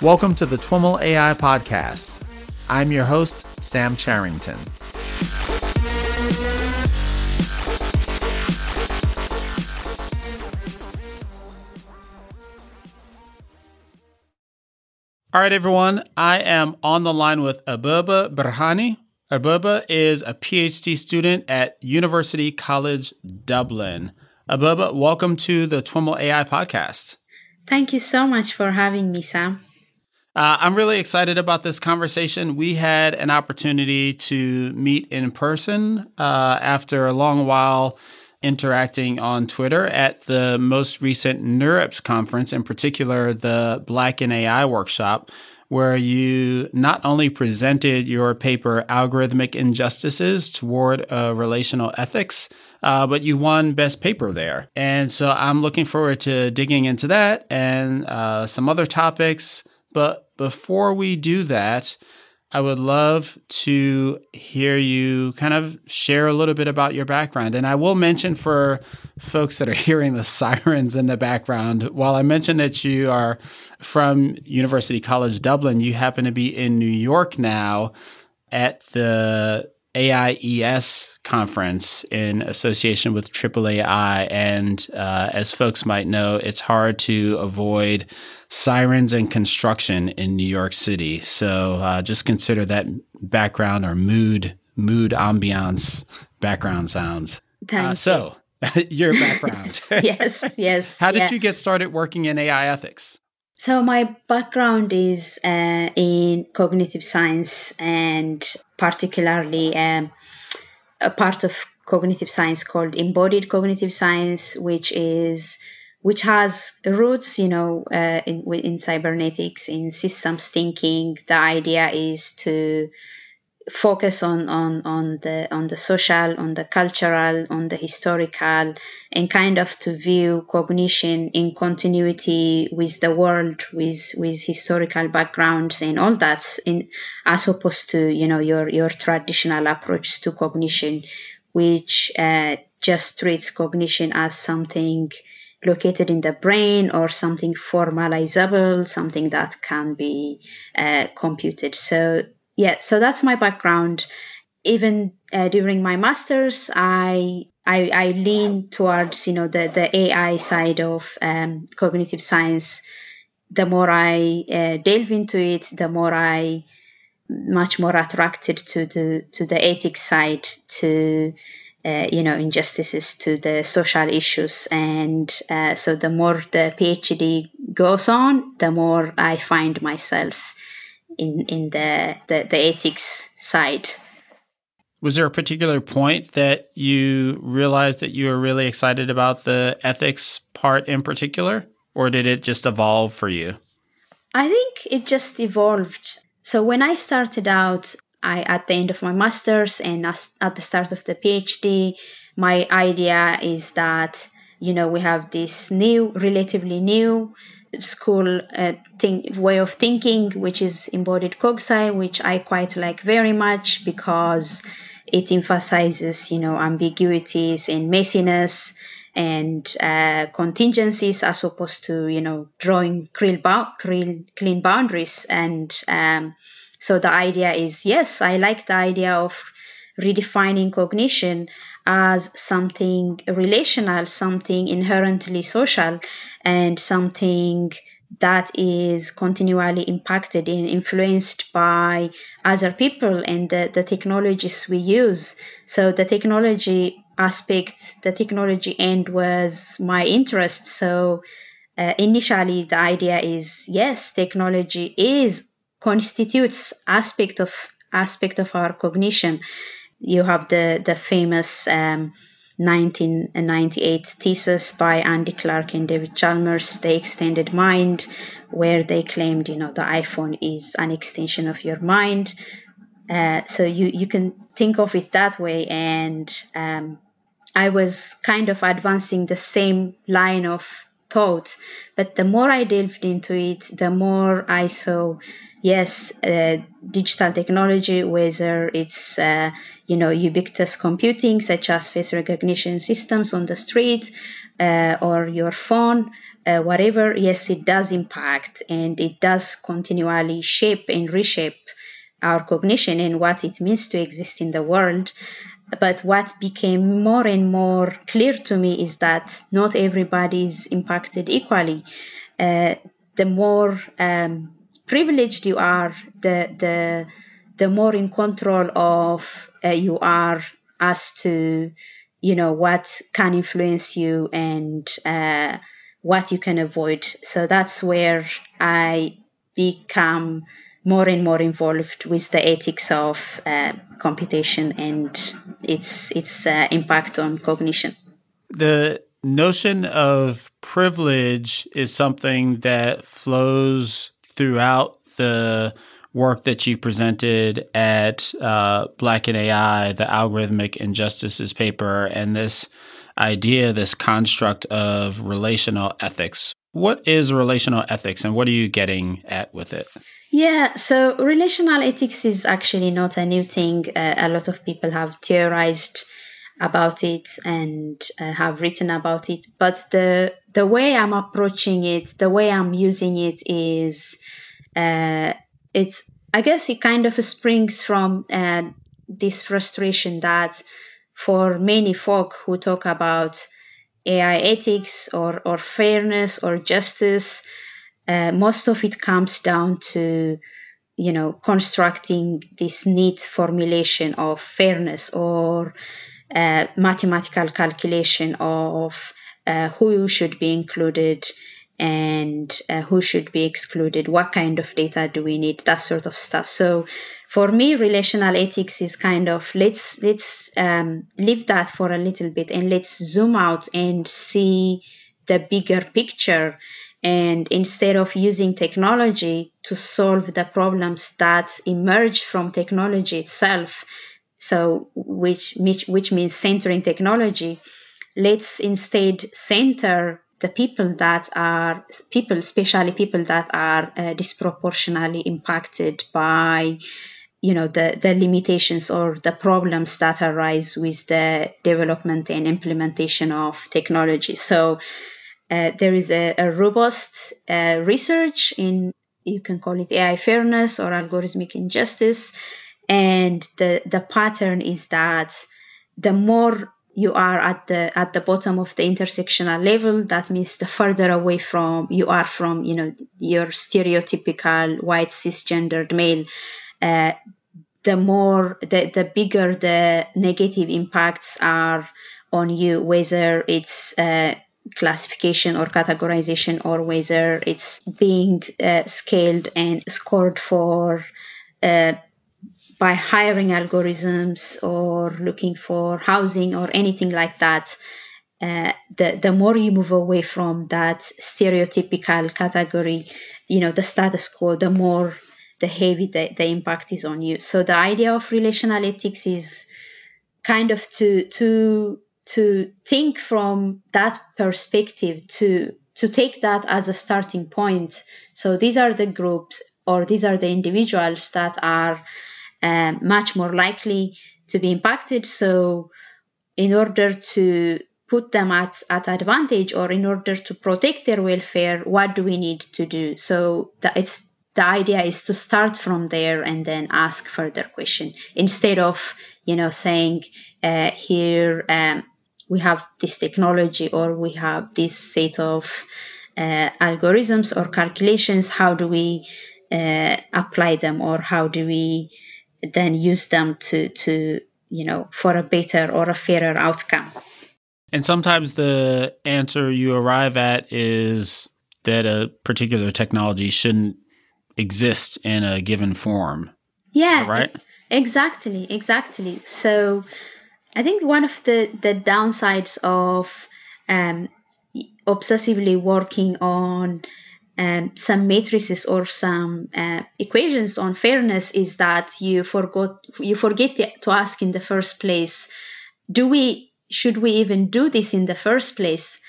Welcome to the TWIML AI Podcast. I'm your host, Sam Charrington. All right, everyone. I am on the line with Abeba Birhane. Abeba is a PhD student at University College Dublin. Abeba, welcome to the TWIML AI podcast. Thank you so much for having me, Sam. Uh, I'm really excited about this conversation. We had an opportunity to meet in person uh, after a long while interacting on Twitter at the most recent NeurIPS conference, in particular the Black in AI workshop, where you not only presented your paper, Algorithmic Injustices Toward a Relational Ethics, uh, but you won Best Paper there. And so I'm looking forward to digging into that and uh, some other topics. But before we do that, I would love to hear you kind of share a little bit about your background. And I will mention for folks that are hearing the sirens in the background, while I mentioned that you are from University College Dublin, you happen to be in New York now at the AIES conference in association with AAAI. And uh, as folks might know, it's hard to avoid sirens and construction in New York City. So uh, just consider that background or mood, mood ambiance background sounds. Uh, so your background. yes, yes. How did yeah. you get started working in AI ethics? So my background is uh, in cognitive science and particularly um, a part of cognitive science called embodied cognitive science, which is which has roots, you know, uh, in, in cybernetics, in systems thinking. The idea is to focus on, on, on the on the social, on the cultural, on the historical, and kind of to view cognition in continuity with the world, with with historical backgrounds and all that, in as opposed to you know your your traditional approach to cognition, which uh, just treats cognition as something located in the brain or something formalizable, something that can be uh, computed. So, yeah, so that's my background. Even uh, during my master's, I, I, I lean towards you know the the AI side of um, cognitive science. The more I uh, delve into it, the more I much more attracted to the to the ethics side to uh, you know injustices to the social issues. And uh, so the more the phd goes on the more i find myself in in the, the, the ethics side. Was there a particular point that you realized that you were really excited about the ethics part in particular? Or did it just evolve for you? I think it just evolved. So when i started out I at the end of my master's and at the start of the PhD, my idea is that you know we have this new, relatively new school uh, think, way of thinking, which is embodied cogsci, which I quite like very much because it emphasizes you know ambiguities and messiness and uh, contingencies as opposed to you know drawing clean, clean boundaries and um, so the idea is yes, I like the idea of redefining cognition as something relational, something inherently social, and something that is continually impacted and influenced by other people and the, the technologies we use. So the technology aspect, the technology end was my interest. So uh, initially the idea is yes, technology is constitutes aspect of aspect of our cognition. You have the the famous um, 1998 thesis by Andy Clark and David Chalmers, The Extended Mind, where they claimed, you know, the iPhone is an extension of your mind. Uh, so you, you can think of it that way. And um, I was kind of advancing the same line of thought. But the more I delved into it, the more I saw, yes, uh, digital technology, whether it's uh, you know ubiquitous computing such as face recognition systems on the street uh, or your phone. Uh, whatever, yes, it does impact and it does continually shape and reshape our cognition and what it means to exist in the world. But what became more and more clear to me is that not everybody is impacted equally. Uh, the more um, privileged you are, the the the more in control of uh, you are as to you know what can influence you and uh, what you can avoid. So that's where I become more and more involved with the ethics of uh, computation and its its uh, impact on cognition. The notion of privilege is something that flows throughout the work that you presented at uh, Black in AI, the algorithmic injustices paper, and this idea, this construct of relational ethics. What is relational ethics and what are you getting at with it? Yeah, so relational ethics is actually not a new thing. Uh, a lot of people have theorized about it and uh, have written about it, but the the way I'm approaching it, the way I'm using it is, uh, it's I guess it kind of springs from uh, this frustration that for many folk who talk about AI ethics or or fairness or justice uh, most of it comes down to you know constructing this neat formulation of fairness or uh, mathematical calculation of uh, who should be included and uh, who should be excluded what kind of data do we need that sort of stuff. So for me relational ethics is kind of let's let's um, leave that for a little bit and let's zoom out and see the bigger picture. And instead of using technology to solve the problems that emerge from technology itself, so which, which, which means centering technology, let's instead center the people that are people, especially people that are uh, disproportionately impacted by you know the the limitations or the problems that arise with the development and implementation of technology. So uh, there is a, a robust uh, research in you can call it AI fairness or algorithmic injustice, and the the pattern is that the more you are at the at the bottom of the intersectional level, that means the further away from you are from you know your stereotypical white cisgendered male. Uh, the more the, the bigger the negative impacts are on you whether it's uh, classification or categorization or whether it's being uh, scaled and scored for uh, by hiring algorithms or looking for housing or anything like that. Uh, the the more you move away from that stereotypical category, you know the status quo, the more the heavy the, the impact is on you. So the idea of relational ethics is kind of to to to think from that perspective to to take that as a starting point so these are the groups or these are the individuals that are um, much more likely to be impacted. So in order to put them at, at advantage or in order to protect their welfare what do we need to do? So that it's the idea is to start from there and then ask further question. Instead of you know saying uh, here um, we have this technology or we have this set of uh, algorithms or calculations how do we uh, apply them or how do we then use them to to you know for a better or a fairer outcome. And sometimes the answer you arrive at is that a particular technology shouldn't exist in a given form. Yeah right? exactly exactly. So I think one of the, the downsides of um, obsessively working on um, some matrices or some uh, equations on fairness is that you forgot you forget to ask in the first place do we should we even do this in the first place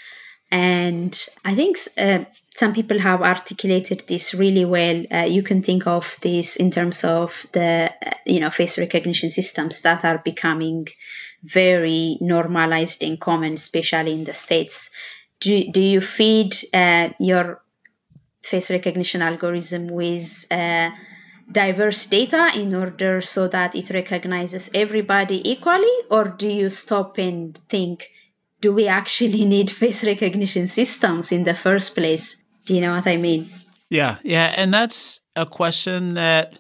And I think uh, some people have articulated this really well. Uh, you can think of this in terms of the, uh, you know, face recognition systems that are becoming very normalized and common, especially in the States. Do, do you feed uh, your face recognition algorithm with uh, diverse data in order so that it recognizes everybody equally or do you stop and think do we actually need face recognition systems in the first place? Do you know what i mean? Yeah yeah and that's a question that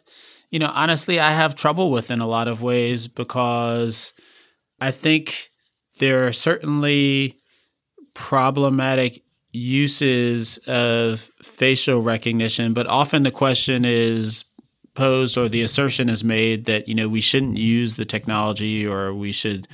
you know honestly i have trouble with in a lot of ways because i think there are certainly problematic uses of facial recognition but often the question is posed or the assertion is made that you know we shouldn't use the technology or we should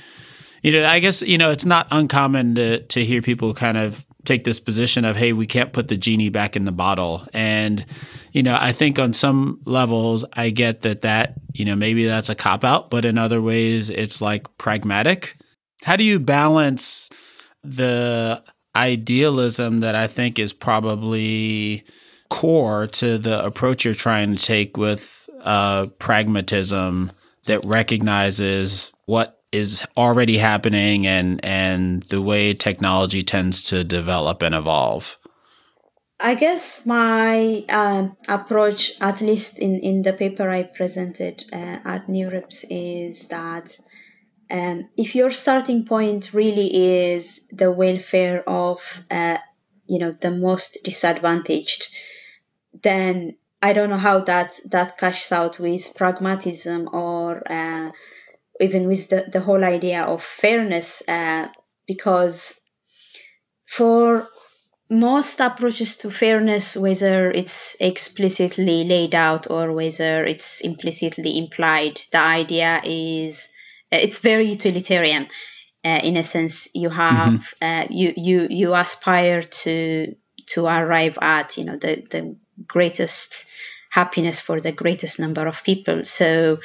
you know i guess you know it's not uncommon to to hear people kind of take this position of hey we can't put the genie back in the bottle. And you know i think on some levels i get that that you know maybe that's a cop out but in other ways it's like pragmatic. How do you balance the idealism that i think is probably core to the approach you're trying to take with uh, pragmatism that recognizes what is already happening and and the way technology tends to develop and evolve. I guess my uh, approach, at least in, in the paper I presented uh, at NeurIPS, is that um, if your starting point really is the welfare of, uh, you know, the most disadvantaged, then I don't know how that that cashes out with pragmatism or uh, even with the, the whole idea of fairness, uh, because for most approaches to fairness, whether it's explicitly laid out or whether it's implicitly implied, the idea is it's very utilitarian. Uh, in a sense, you have mm-hmm. uh, you you you aspire to to arrive at you know the the greatest happiness for the greatest number of people. So,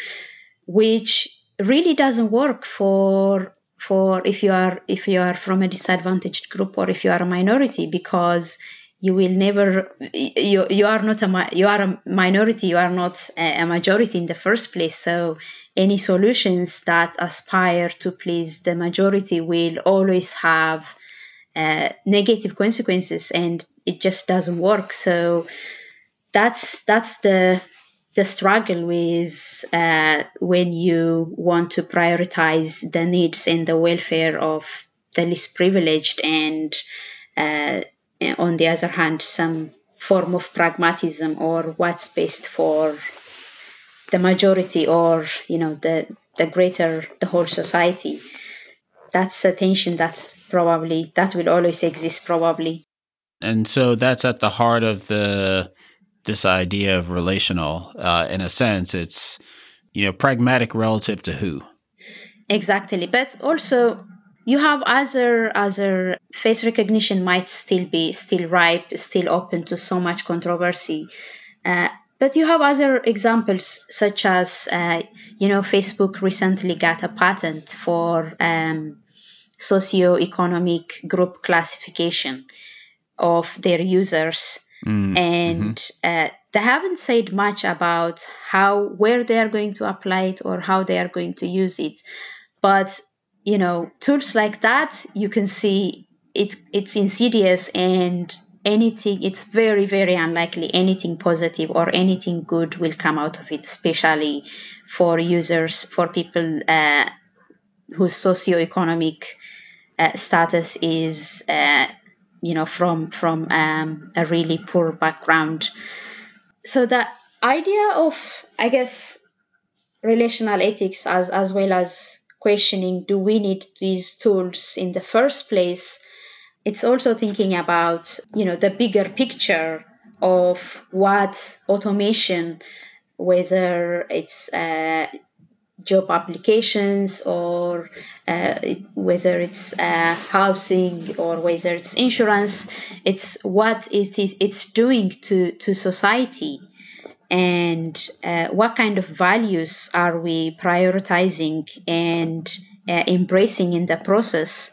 which really doesn't work for for if you are if you are from a disadvantaged group or if you are a minority because you will never you you are not a you are a minority you are not a majority in the first place. So any solutions that aspire to please the majority will always have uh, negative consequences and it just doesn't work. So that's that's the the struggle with uh, when you want to prioritize the needs and the welfare of the least privileged and uh, on the other hand some form of pragmatism or what's best for the majority or you know the the greater the whole society that's a tension that's probably that will always exist probably and so that's at the heart of the this idea of relational. Uh, in a sense, it's you know pragmatic relative to who. Exactly, but also you have other other face recognition might still be still ripe, still open to so much controversy. Uh, but you have other examples, such as uh, you know, Facebook recently got a patent for um, socio-economic group classification of their users Mm, and mm-hmm. uh, they haven't said much about how where they are going to apply it or how they are going to use it but you know tools like that you can see it it's insidious and anything it's very very unlikely anything positive or anything good will come out of it especially for users for people uh, whose socioeconomic uh, status is uh, you know from from um, a really poor background. So the idea of i guess relational ethics as as well as questioning do we need these tools in the first place? It's also thinking about you know the bigger picture of what automation whether it's uh, job applications or uh, whether it's uh, housing or whether it's insurance it's what it is it's doing to to society and uh, what kind of values are we prioritizing and uh, embracing in the process?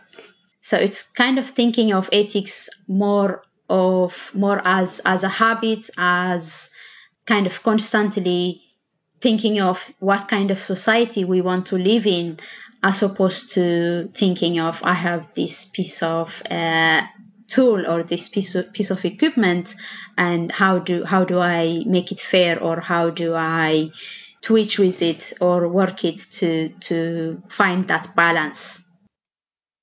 So it's kind of thinking of ethics more of more as as a habit, as kind of constantly thinking of what kind of society we want to live in, as opposed to thinking of I have this piece of uh, tool or this piece of, piece of equipment, and how do how do I make it fair or how do I twitch with it or work it to to find that balance.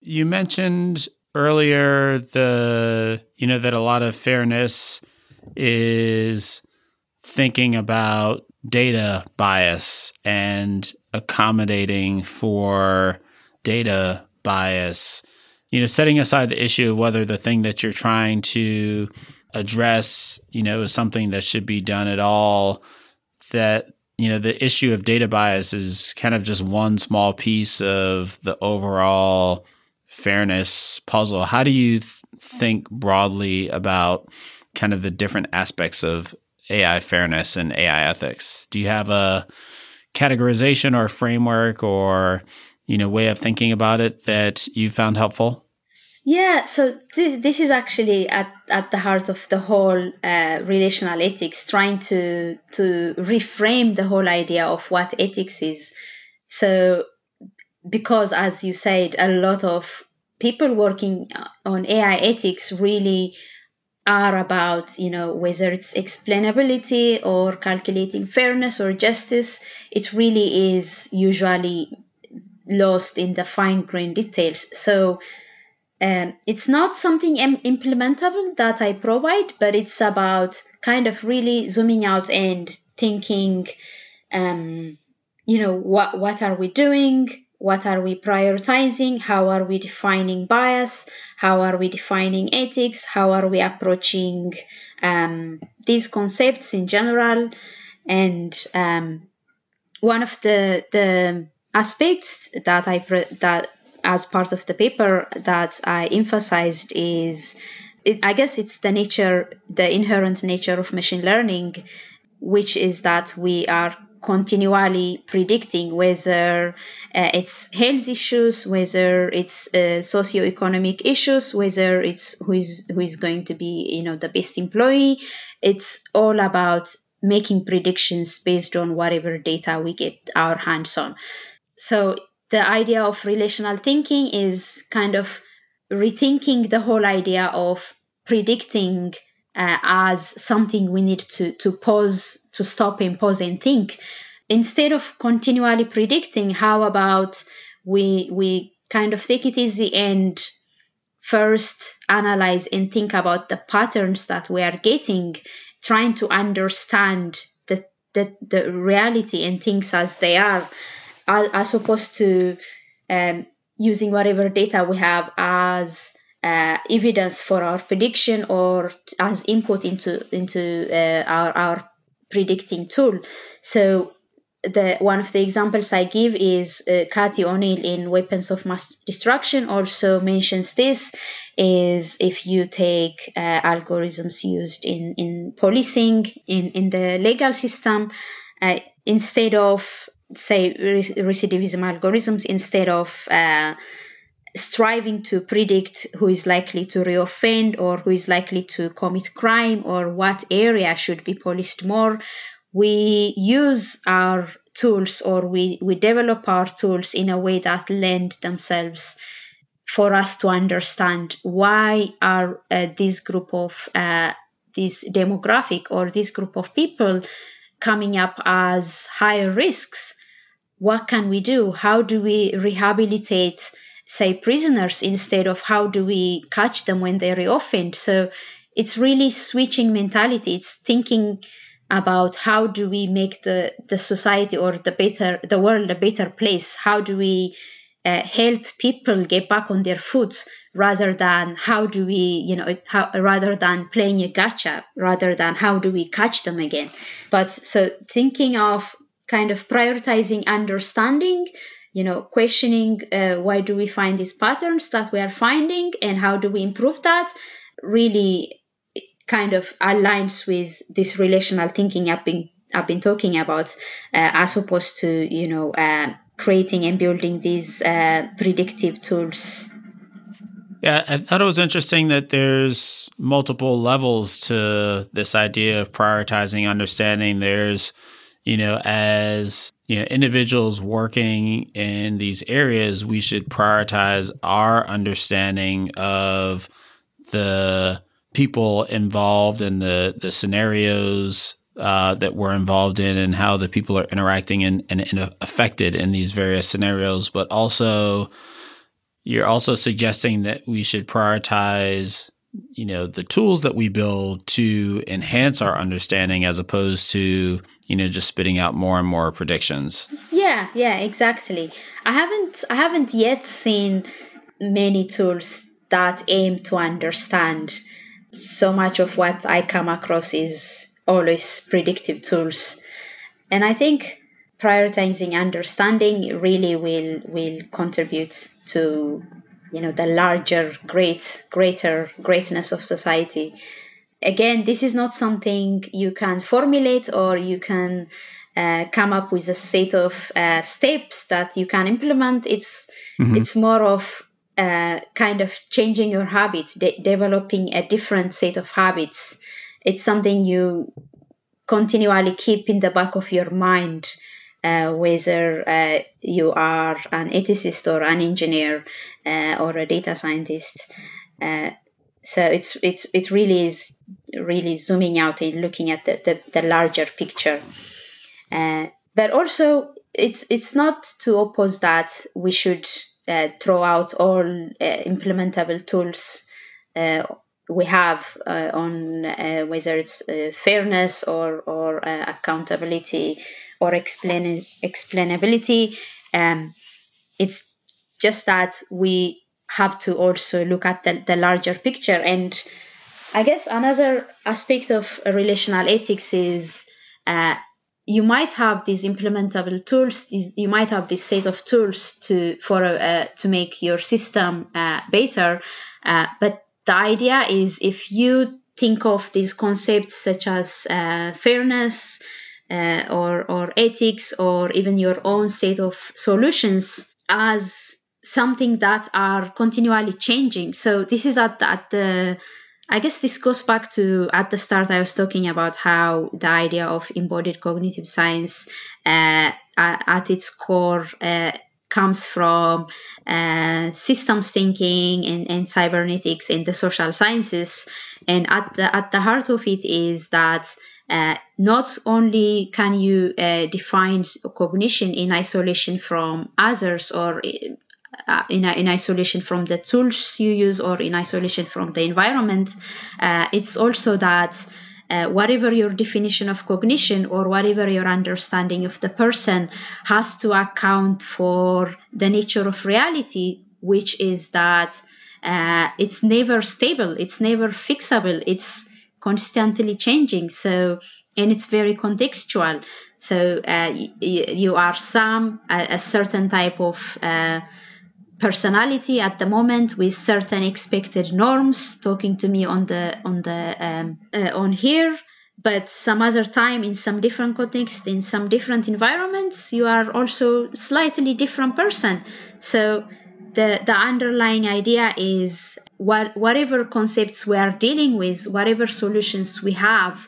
You mentioned earlier the you know that a lot of fairness is thinking about data bias and accommodating for data bias you know setting aside the issue of whether the thing that you're trying to address you know is something that should be done at all that you know the issue of data bias is kind of just one small piece of the overall fairness puzzle. How do you th- think broadly about kind of the different aspects of ai fairness and ai ethics? Do you have a categorization or framework or you know way of thinking about it that you found helpful yeah, so th- this is actually at, at the heart of the whole uh, relational ethics, trying to to reframe the whole idea of what ethics is. So, because as you said, a lot of people working uh, on AI ethics really are about you know whether it's explainability or calculating fairness or justice. It really is usually lost in the fine grained details. So um, it's not something Im- implementable that I provide, but it's about kind of really zooming out and thinking, um, you know, what what are we doing? What are we prioritizing? How are we defining bias? How are we defining ethics? How are we approaching um, these concepts in general? And um, one of the the aspects that I pre- that as part of the paper that I emphasized is it, I guess it's the nature, the inherent nature of machine learning, which is that we are continually predicting whether uh, it's health issues, whether it's uh, socioeconomic issues, whether it's who is who is going to be you know the best employee. It's all about making predictions based on whatever data we get our hands on. So the idea of relational thinking is kind of rethinking the whole idea of predicting uh, as something we need to, to pause, to stop and pause and think. Instead of continually predicting, how about we, we kind of take it easy and first analyze and think about the patterns that we are getting, trying to understand the, the, the reality and things as they are as opposed to um, using whatever data we have as uh, evidence for our prediction or as input into into uh, our our predicting tool. So the one of the examples I give is uh, Cathy O'Neil in Weapons of Math Destruction also mentions this is if you take uh, algorithms used in in policing in in the legal system uh, instead of say recidivism algorithms instead of uh, striving to predict who is likely to reoffend or who is likely to commit crime or what area should be policed more. We use our tools or we, we develop our tools in a way that lend themselves for us to understand why are uh, this group of uh, this demographic or this group of people coming up as higher risks, what can we do? How do we rehabilitate, say, prisoners instead of how do we catch them when they reoffend? So it's really switching mentality. It's thinking about how do we make the, the society or the better the world a better place? How do we uh, help people get back on their foot rather than how do we you know how, rather than playing a gotcha rather than how do we catch them again. But so thinking of kind of prioritizing understanding you know questioning uh, why do we find these patterns that we are finding and how do we improve that really kind of aligns with this relational thinking i've been i've been talking about uh, as opposed to you know uh, creating and building these uh, predictive tools Yeah, I thought it was interesting that there's multiple levels to this idea of prioritizing understanding. There's, you know, as you know, individuals working in these areas, we should prioritize our understanding of the people involved and the the scenarios uh, that we're involved in and how the people are interacting and, and, and affected in these various scenarios, but also you're also suggesting that we should prioritize, you know, the tools that we build to enhance our understanding as opposed to, you know, just spitting out more and more predictions. Yeah, yeah, exactly. I haven't I haven't yet seen many tools that aim to understand. So much of what I come across is always predictive tools. And I think prioritizing understanding really will will contribute to you know the larger great greater greatness of society again this is not something you can formulate or you can uh, come up with a set of uh, steps that you can implement it's mm-hmm. it's more of uh, kind of changing your habits de- developing a different set of habits it's something you continually keep in the back of your mind uh, whether uh, you are an ethicist or an engineer uh, or a data scientist. Uh, so it's it's it really is really zooming out and looking at the, the, the larger picture. Uh, but also it's it's not to oppose that we should uh, throw out all implementable tools we have uh, on uh, whether it's uh, fairness or or accountability or explain explainability. Um, it's just that we have to also look at the, the larger picture. And I guess another aspect of relational ethics is uh, you might have these implementable tools. These, you might have this set of tools to for uh, to make your system uh, better. Uh, but the idea is if you think of these concepts such as uh, fairness, uh, or, or ethics or even your own set of solutions as something that are continually changing. So this is at at the I guess this goes back to at the start I was talking about how the idea of embodied cognitive science uh, at, its core uh, comes from uh, systems thinking and, and cybernetics and the social sciences. And at the at the heart of it is that uh, not only can you uh, define cognition in isolation from others or uh, in, in isolation from the tools you use or in isolation from the environment, uh, it's also that uh, whatever your definition of cognition or whatever your understanding of the person has to account for the nature of reality, which is that uh, it's never stable, it's never fixable, it's constantly changing. So, and it's very contextual. So uh, y- you are some a, a certain type of uh, personality at the moment with certain expected norms. Talking to me on the on the um, uh, on here, but some other time in some different context in some different environments, you are also slightly different person. So the the underlying idea is what whatever concepts we are dealing with, whatever solutions we have,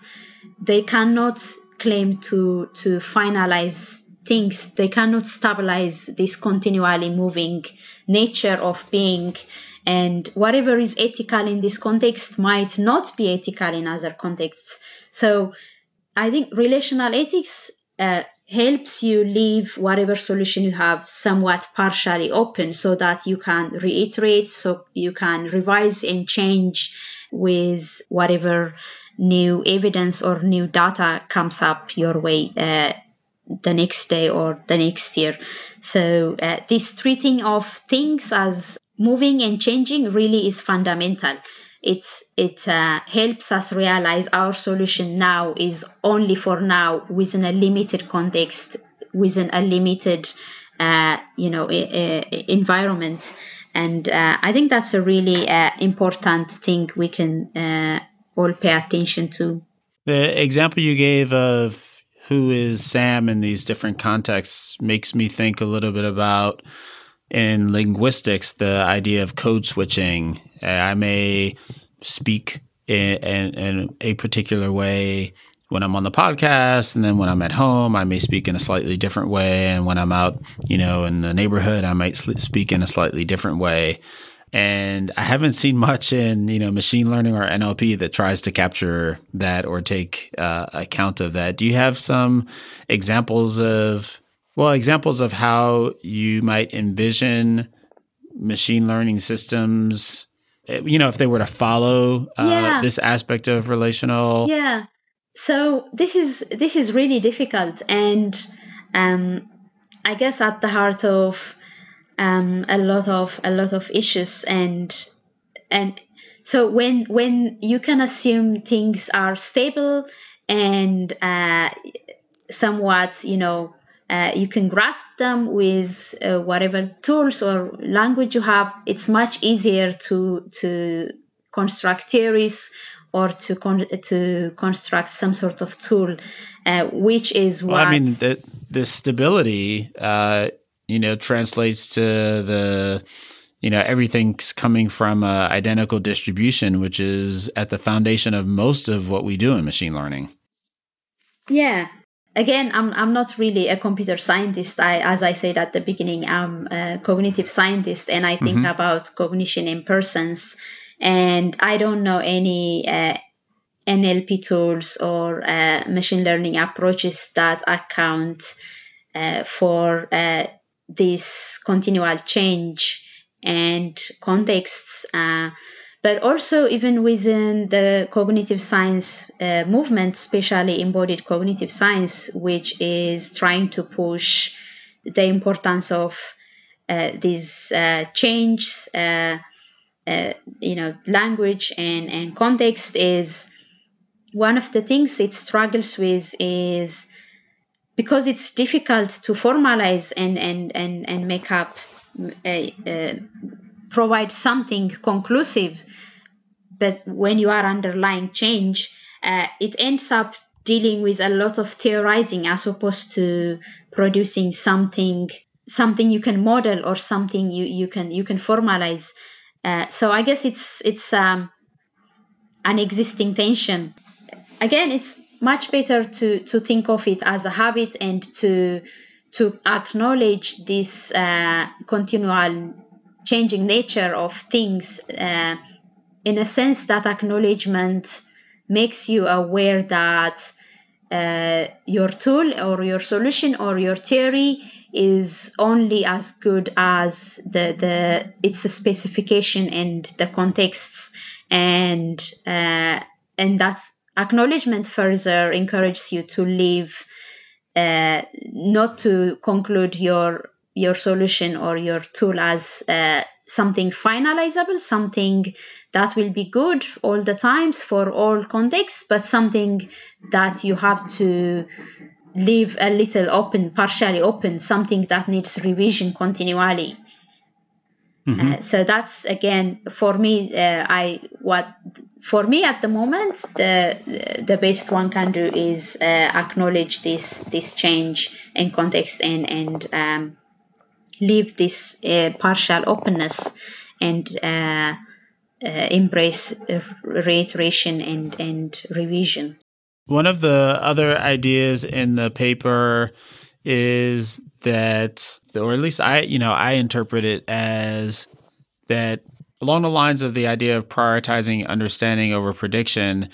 they cannot claim to to finalize things. They cannot stabilize this continually moving nature of being. And whatever is ethical in this context might not be ethical in other contexts. So I think relational ethics uh, helps you leave whatever solution you have somewhat partially open so that you can reiterate, so you can revise and change with whatever new evidence or new data comes up your way uh, the next day or the next year. So, uh, this treating of things as moving and changing really is fundamental. It's it uh, helps us realize our solution now is only for now within a limited context within a limited uh, you know environment. And uh, i think that's a really uh, important thing we can uh, all pay attention to. The example you gave of who is sam in these different contexts makes me think a little bit about in linguistics, the idea of code switching. Uh, I may speak in, in, in, a particular way when I'm on the podcast, and then when I'm at home, I may speak in a slightly different way, and when I'm out, you know, in the neighborhood, I might speak in a slightly different way. And I haven't seen much in you know machine learning or NLP that tries to capture that or take uh, account of that. Do you have some examples of well examples of how you might envision machine learning systems? Eh, you know, if they were to follow uh, yeah. this aspect of relational. Yeah. So this is this is really difficult, and um, I guess at the heart of um, a lot of a lot of issues and and so when when you can assume things are stable and uh, somewhat you know uh, you can grasp them with uh, whatever tools or language you have it's much easier to to construct theories or to con- to construct some sort of tool uh, which is what well, i mean the the stability uh, you know, translates to the, you know, everything's coming from a identical distribution, which is at the foundation of most of what we do in machine learning. Yeah. Again, I'm I'm not really a computer scientist. I, as I said at the beginning, I'm a cognitive scientist, and I think mm-hmm. about cognition in persons. And I don't know any uh, NLP tools or uh, machine learning approaches that account uh, for uh, this continual change and contexts, uh, but also even within the cognitive science uh, movement, especially embodied cognitive science, which is trying to push the importance of uh, these uh, changes, uh, uh, you know, language and, and context is one of the things it struggles with is because it's difficult to formalize and and and, and make up uh, uh, provide something conclusive but when you are underlying change uh, it ends up dealing with a lot of theorizing as opposed to producing something something you can model or something you, you can you can formalize. Uh, so i guess it's it's um, an existing tension. Again it's much better to to think of it as a habit and to to acknowledge this uh, continual changing nature of things uh, in a sense that acknowledgement makes you aware that uh, your tool or your solution or your theory is only as good as the, the its specification and the contexts and uh, and that's acknowledgement further encourages you to leave uh, not to conclude your your solution or your tool as uh, something finalizable something that will be good all the times for all contexts but something that you have to leave a little open partially open something that needs revision continually Mm-hmm. Uh, so that's again for me. Uh, I what for me at the moment the the best one can do is uh, acknowledge this this change in context and and um, leave this uh, partial openness and uh, uh, embrace reiteration and and revision. One of the other ideas in the paper is that, or at least I, you know, I interpret it as that along the lines of the idea of prioritizing understanding over prediction.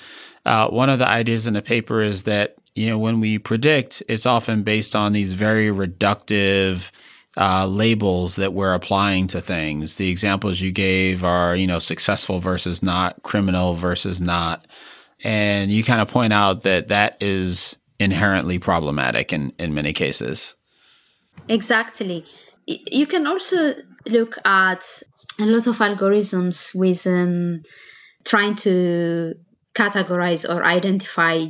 Uh, one of the ideas in the paper is that you know when we predict, it's often based on these very reductive uh, labels that we're applying to things. The examples you gave are you know successful versus not, criminal versus not, and you kind of point out that that is inherently problematic in in many cases. Exactly. You can also look at a lot of algorithms with um, trying to categorize or identify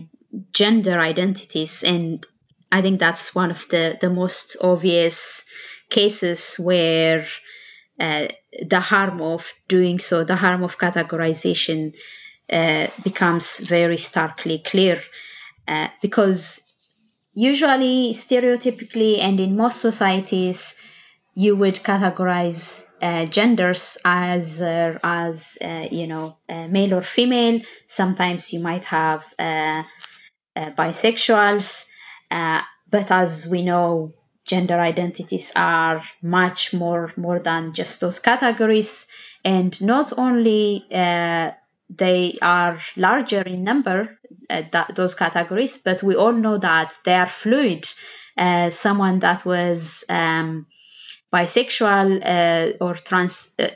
gender identities and i think that's one of the, the most obvious cases where uh, the harm of doing so the harm of categorization uh, becomes very starkly clear uh, because usually stereotypically and in most societies you would categorize uh, genders as uh, as uh, you know uh, male or female. Sometimes you might have uh, uh, bisexuals, but as we know, gender identities are much more more than just those categories, and not only they are larger in number that, those categories, but we all know that they are fluid. someone that was um, bisexual uh, or trans uh,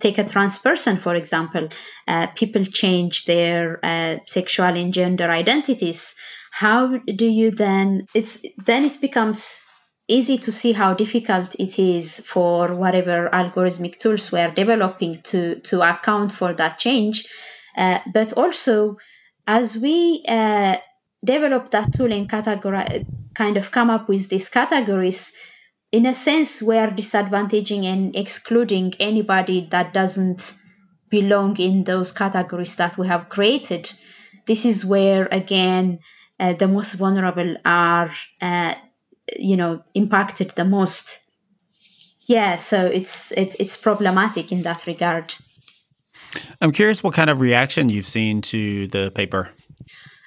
take a trans person for example uh, people change their uh, sexual and gender identities how do you then it's then it becomes easy to see how difficult it is for whatever algorithmic tools we're developing to to account for that change uh, but also as we uh, develop that tool and categorize kind of come up with these categories in a sense, we're disadvantaging and excluding anybody that doesn't belong in those categories that we have created. This is where, again, uh, the most vulnerable are, uh, you know, impacted the most. Yeah, so it's it's it's problematic in that regard. I'm curious what kind of reaction you've seen to the paper.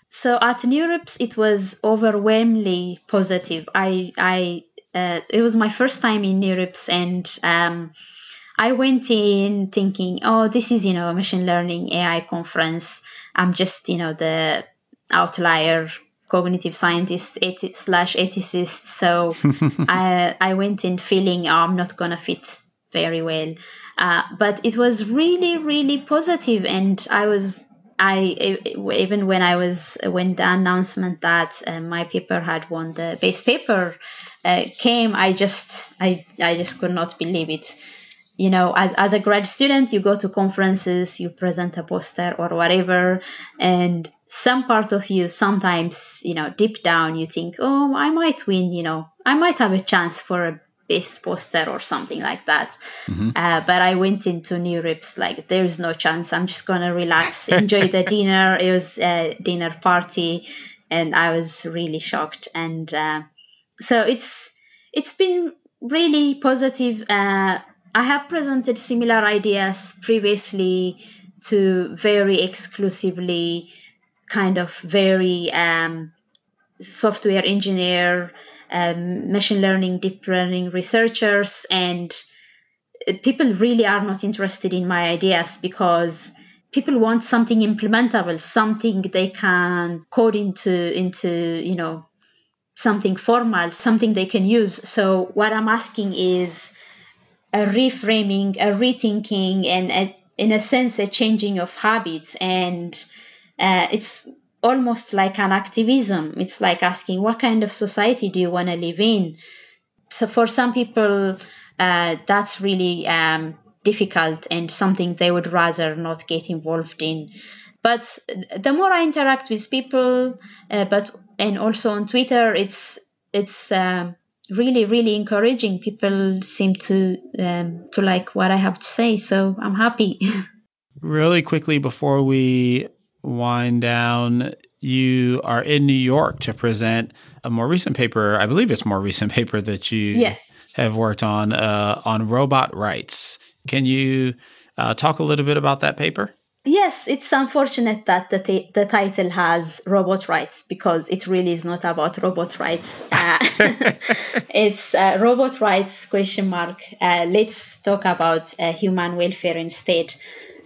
So at NeurIPS, it was overwhelmingly positive. I I uh, it was my first time in NeurIPS and um, I went in thinking, oh, this is, you know, a machine learning AI conference. I'm just, you know, the outlier cognitive scientist slash ethicist. So I, I went in feeling, oh, I'm not going to fit very well. Uh, but it was really, really positive, and I was I even when I was when the announcement that uh, my paper had won the best paper uh, came, I just I I just could not believe it. You know, as as a grad student, you go to conferences, you present a poster or whatever, and some part of you sometimes, you know, deep down, you think, oh, I might win. You know, I might have a chance for a best poster or something like that. Mm-hmm. Uh, but I went into NeurIPS like there's no chance. I'm just gonna relax, enjoy the dinner. It was a dinner party, and I was really shocked. And uh, so it's it's been really positive. Uh, I have presented similar ideas previously to very exclusively kind of very um, software engineer um, machine learning, deep learning researchers, and people really are not interested in my ideas because people want something implementable, something they can code into into you know something formal, something they can use. So what I'm asking is a reframing, a rethinking, and a, in a sense a changing of habits and uh, it's almost like an activism. It's like asking, what kind of society do you want to live in? So for some people, uh, that's really um, difficult and something they would rather not get involved in. But the more I interact with people, uh, but and also on Twitter, it's it's um, really really encouraging. People seem to um, to like what I have to say, so I'm happy. really quickly before we wind down, you are in New York to present a more recent paper. I believe it's more recent paper that you yes. have worked on uh, on robot rights. Can you uh, talk a little bit about that paper? Yes, it's unfortunate that the, t- the title has robot rights because it really is not about robot rights. Uh, it's uh, robot rights question mark. Uh, let's talk about uh, human welfare instead.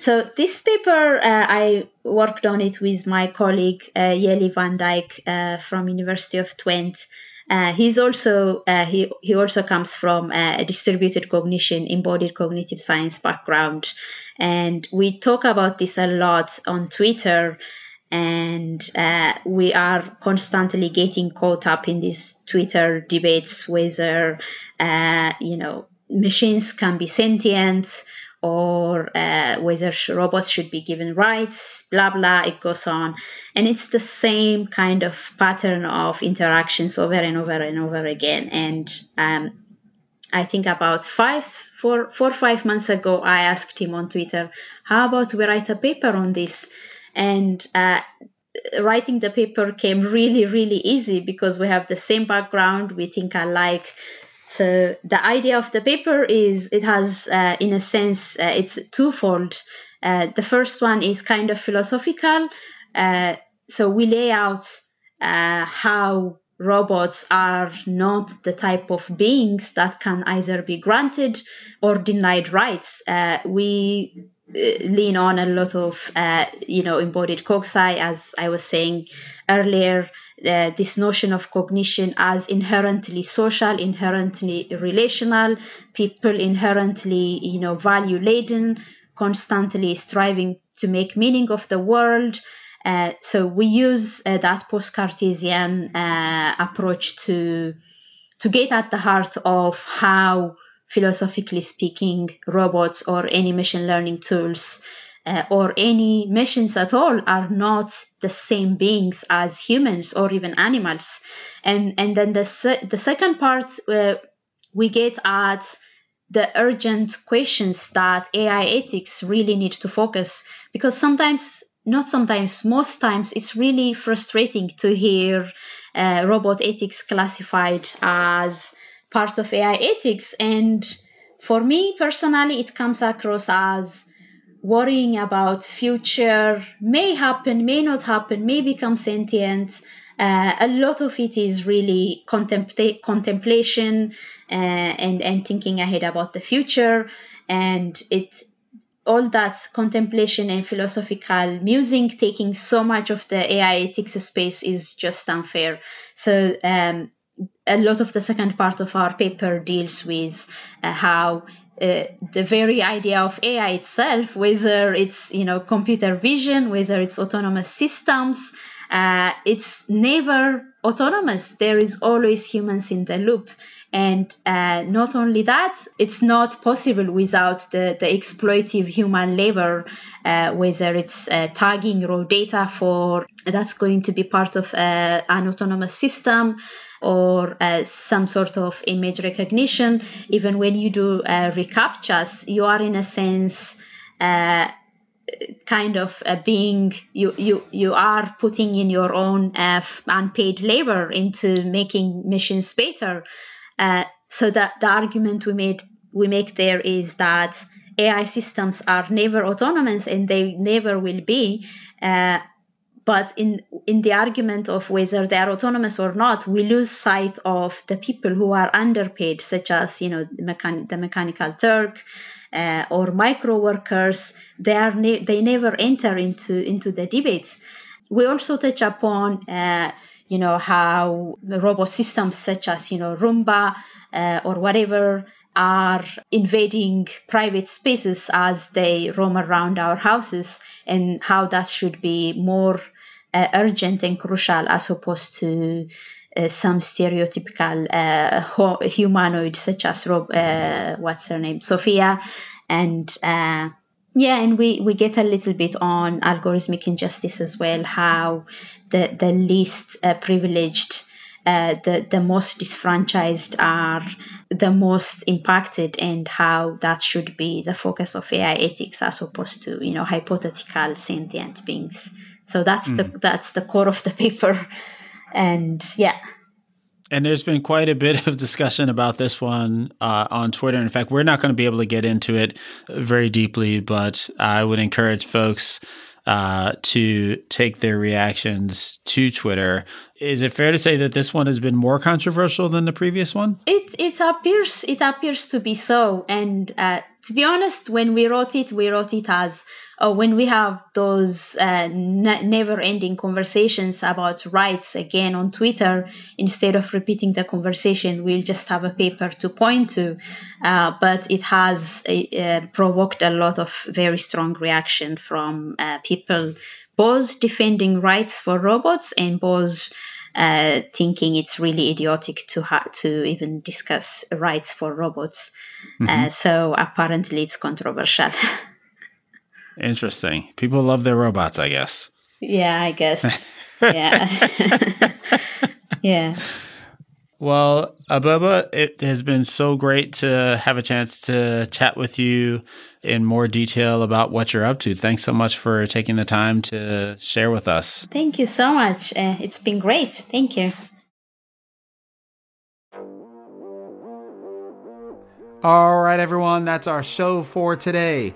So this paper, uh, I worked on it with my colleague uh, van Dijk uh, from University of Twente. Uh, he's also uh, he he also comes from a distributed cognition, embodied cognitive science background, and we talk about this a lot on Twitter. And uh, we are constantly getting caught up in these Twitter debates whether, you know, machines can be sentient or uh, whether robots should be given rights, blah, blah, it goes on. And it's the same kind of pattern of interactions over and over and over again. And um, I think about five, four, four, five months ago, I asked him on Twitter, how about we write a paper on this? And uh, writing the paper came really, really easy because we have the same background, we think alike So the idea of the paper is it has, uh, in a sense, uh, it's twofold. Uh, the first one is kind of philosophical. Uh, so we lay out uh, how robots are not the type of beings that can either be granted or denied rights. Uh, we lean on a lot of you know embodied cogsci, as I was saying earlier uh, this notion of cognition as inherently social, inherently relational, people inherently, you know, value laden, constantly striving to make meaning of the world. Uh, so we use uh, that post-Cartesian uh, approach to to get at the heart of how, philosophically speaking, robots or any machine learning tools uh, or any machines at all are not the same beings as humans or even animals. And and then the se- the second part uh, we get at the urgent questions that AI ethics really need to focus because sometimes not sometimes most times it's really frustrating to hear uh, robot ethics classified as part of AI ethics and for me personally it comes across as worrying about future may happen, may not happen, may become sentient. Uh, a lot of it is really contempla- contemplation uh, and and thinking ahead about the future, and it all that contemplation and philosophical musing taking so much of the AI ethics space is just unfair. So um, a lot of the second part of our paper deals with uh, how uh, the very idea of AI itself, whether it's you know computer vision, whether it's autonomous systems, uh, it's never autonomous. There is always humans in the loop, and uh, not only that, it's not possible without the, the exploitative human labor, uh, whether it's uh, tagging raw data for that's going to be part of uh, an autonomous system or uh, some sort of image recognition. Even when you do uh, reCAPTCHAs, you are in a sense uh, kind of being you you you are putting in your own uh, unpaid labor into making machines better. Uh, so that the argument we made we make there is that AI systems are never autonomous and they never will be. But in in the argument of whether they are autonomous or not we lose sight of the people who are underpaid such as you know the, mechan- the mechanical turk uh, or micro workers they are ne- they never enter into into the debate. We also touch upon uh, you know how robot systems such as you know roomba uh, or whatever are invading private spaces as they roam around our houses and how that should be more uh, urgent and crucial as opposed to uh, some stereotypical uh, humanoid such as Rob, uh, what's her name, Sophia, and uh, yeah, and we, we get a little bit on algorithmic injustice as well, how the the least uh, privileged the the most disfranchised are the most impacted and how that should be the focus of AI ethics as opposed to you know hypothetical sentient beings. So that's mm. the hmm. that's the core of the paper, and yeah. And there's been quite a bit of discussion about this one uh, on Twitter. In fact, we're not going to be able to get into it very deeply, but I would encourage folks uh, to take their reactions to Twitter. Is it fair to say that this one has been more controversial than the previous one? It it appears it appears to be so. And uh, to be honest, when we wrote it, we wrote it as uh, when we have those uh, ne- never-ending conversations about rights again on Twitter, instead of repeating the conversation, we'll just have a paper to point to. Uh, but it has uh, provoked a lot of very strong reaction from uh, people, both defending rights for robots and both. Uh, thinking it's really idiotic to ha- to even discuss rights for robots, mm-hmm. so apparently it's controversial. Interesting. People love their robots, I guess. Yeah, I guess. yeah. yeah. Well, Abeba, it has been so great to have a chance to chat with you in more detail about what you're up to. Thanks so much for taking the time to share with us. Thank you so much. Uh, it's been great. Thank you. All right, everyone, that's our show for today.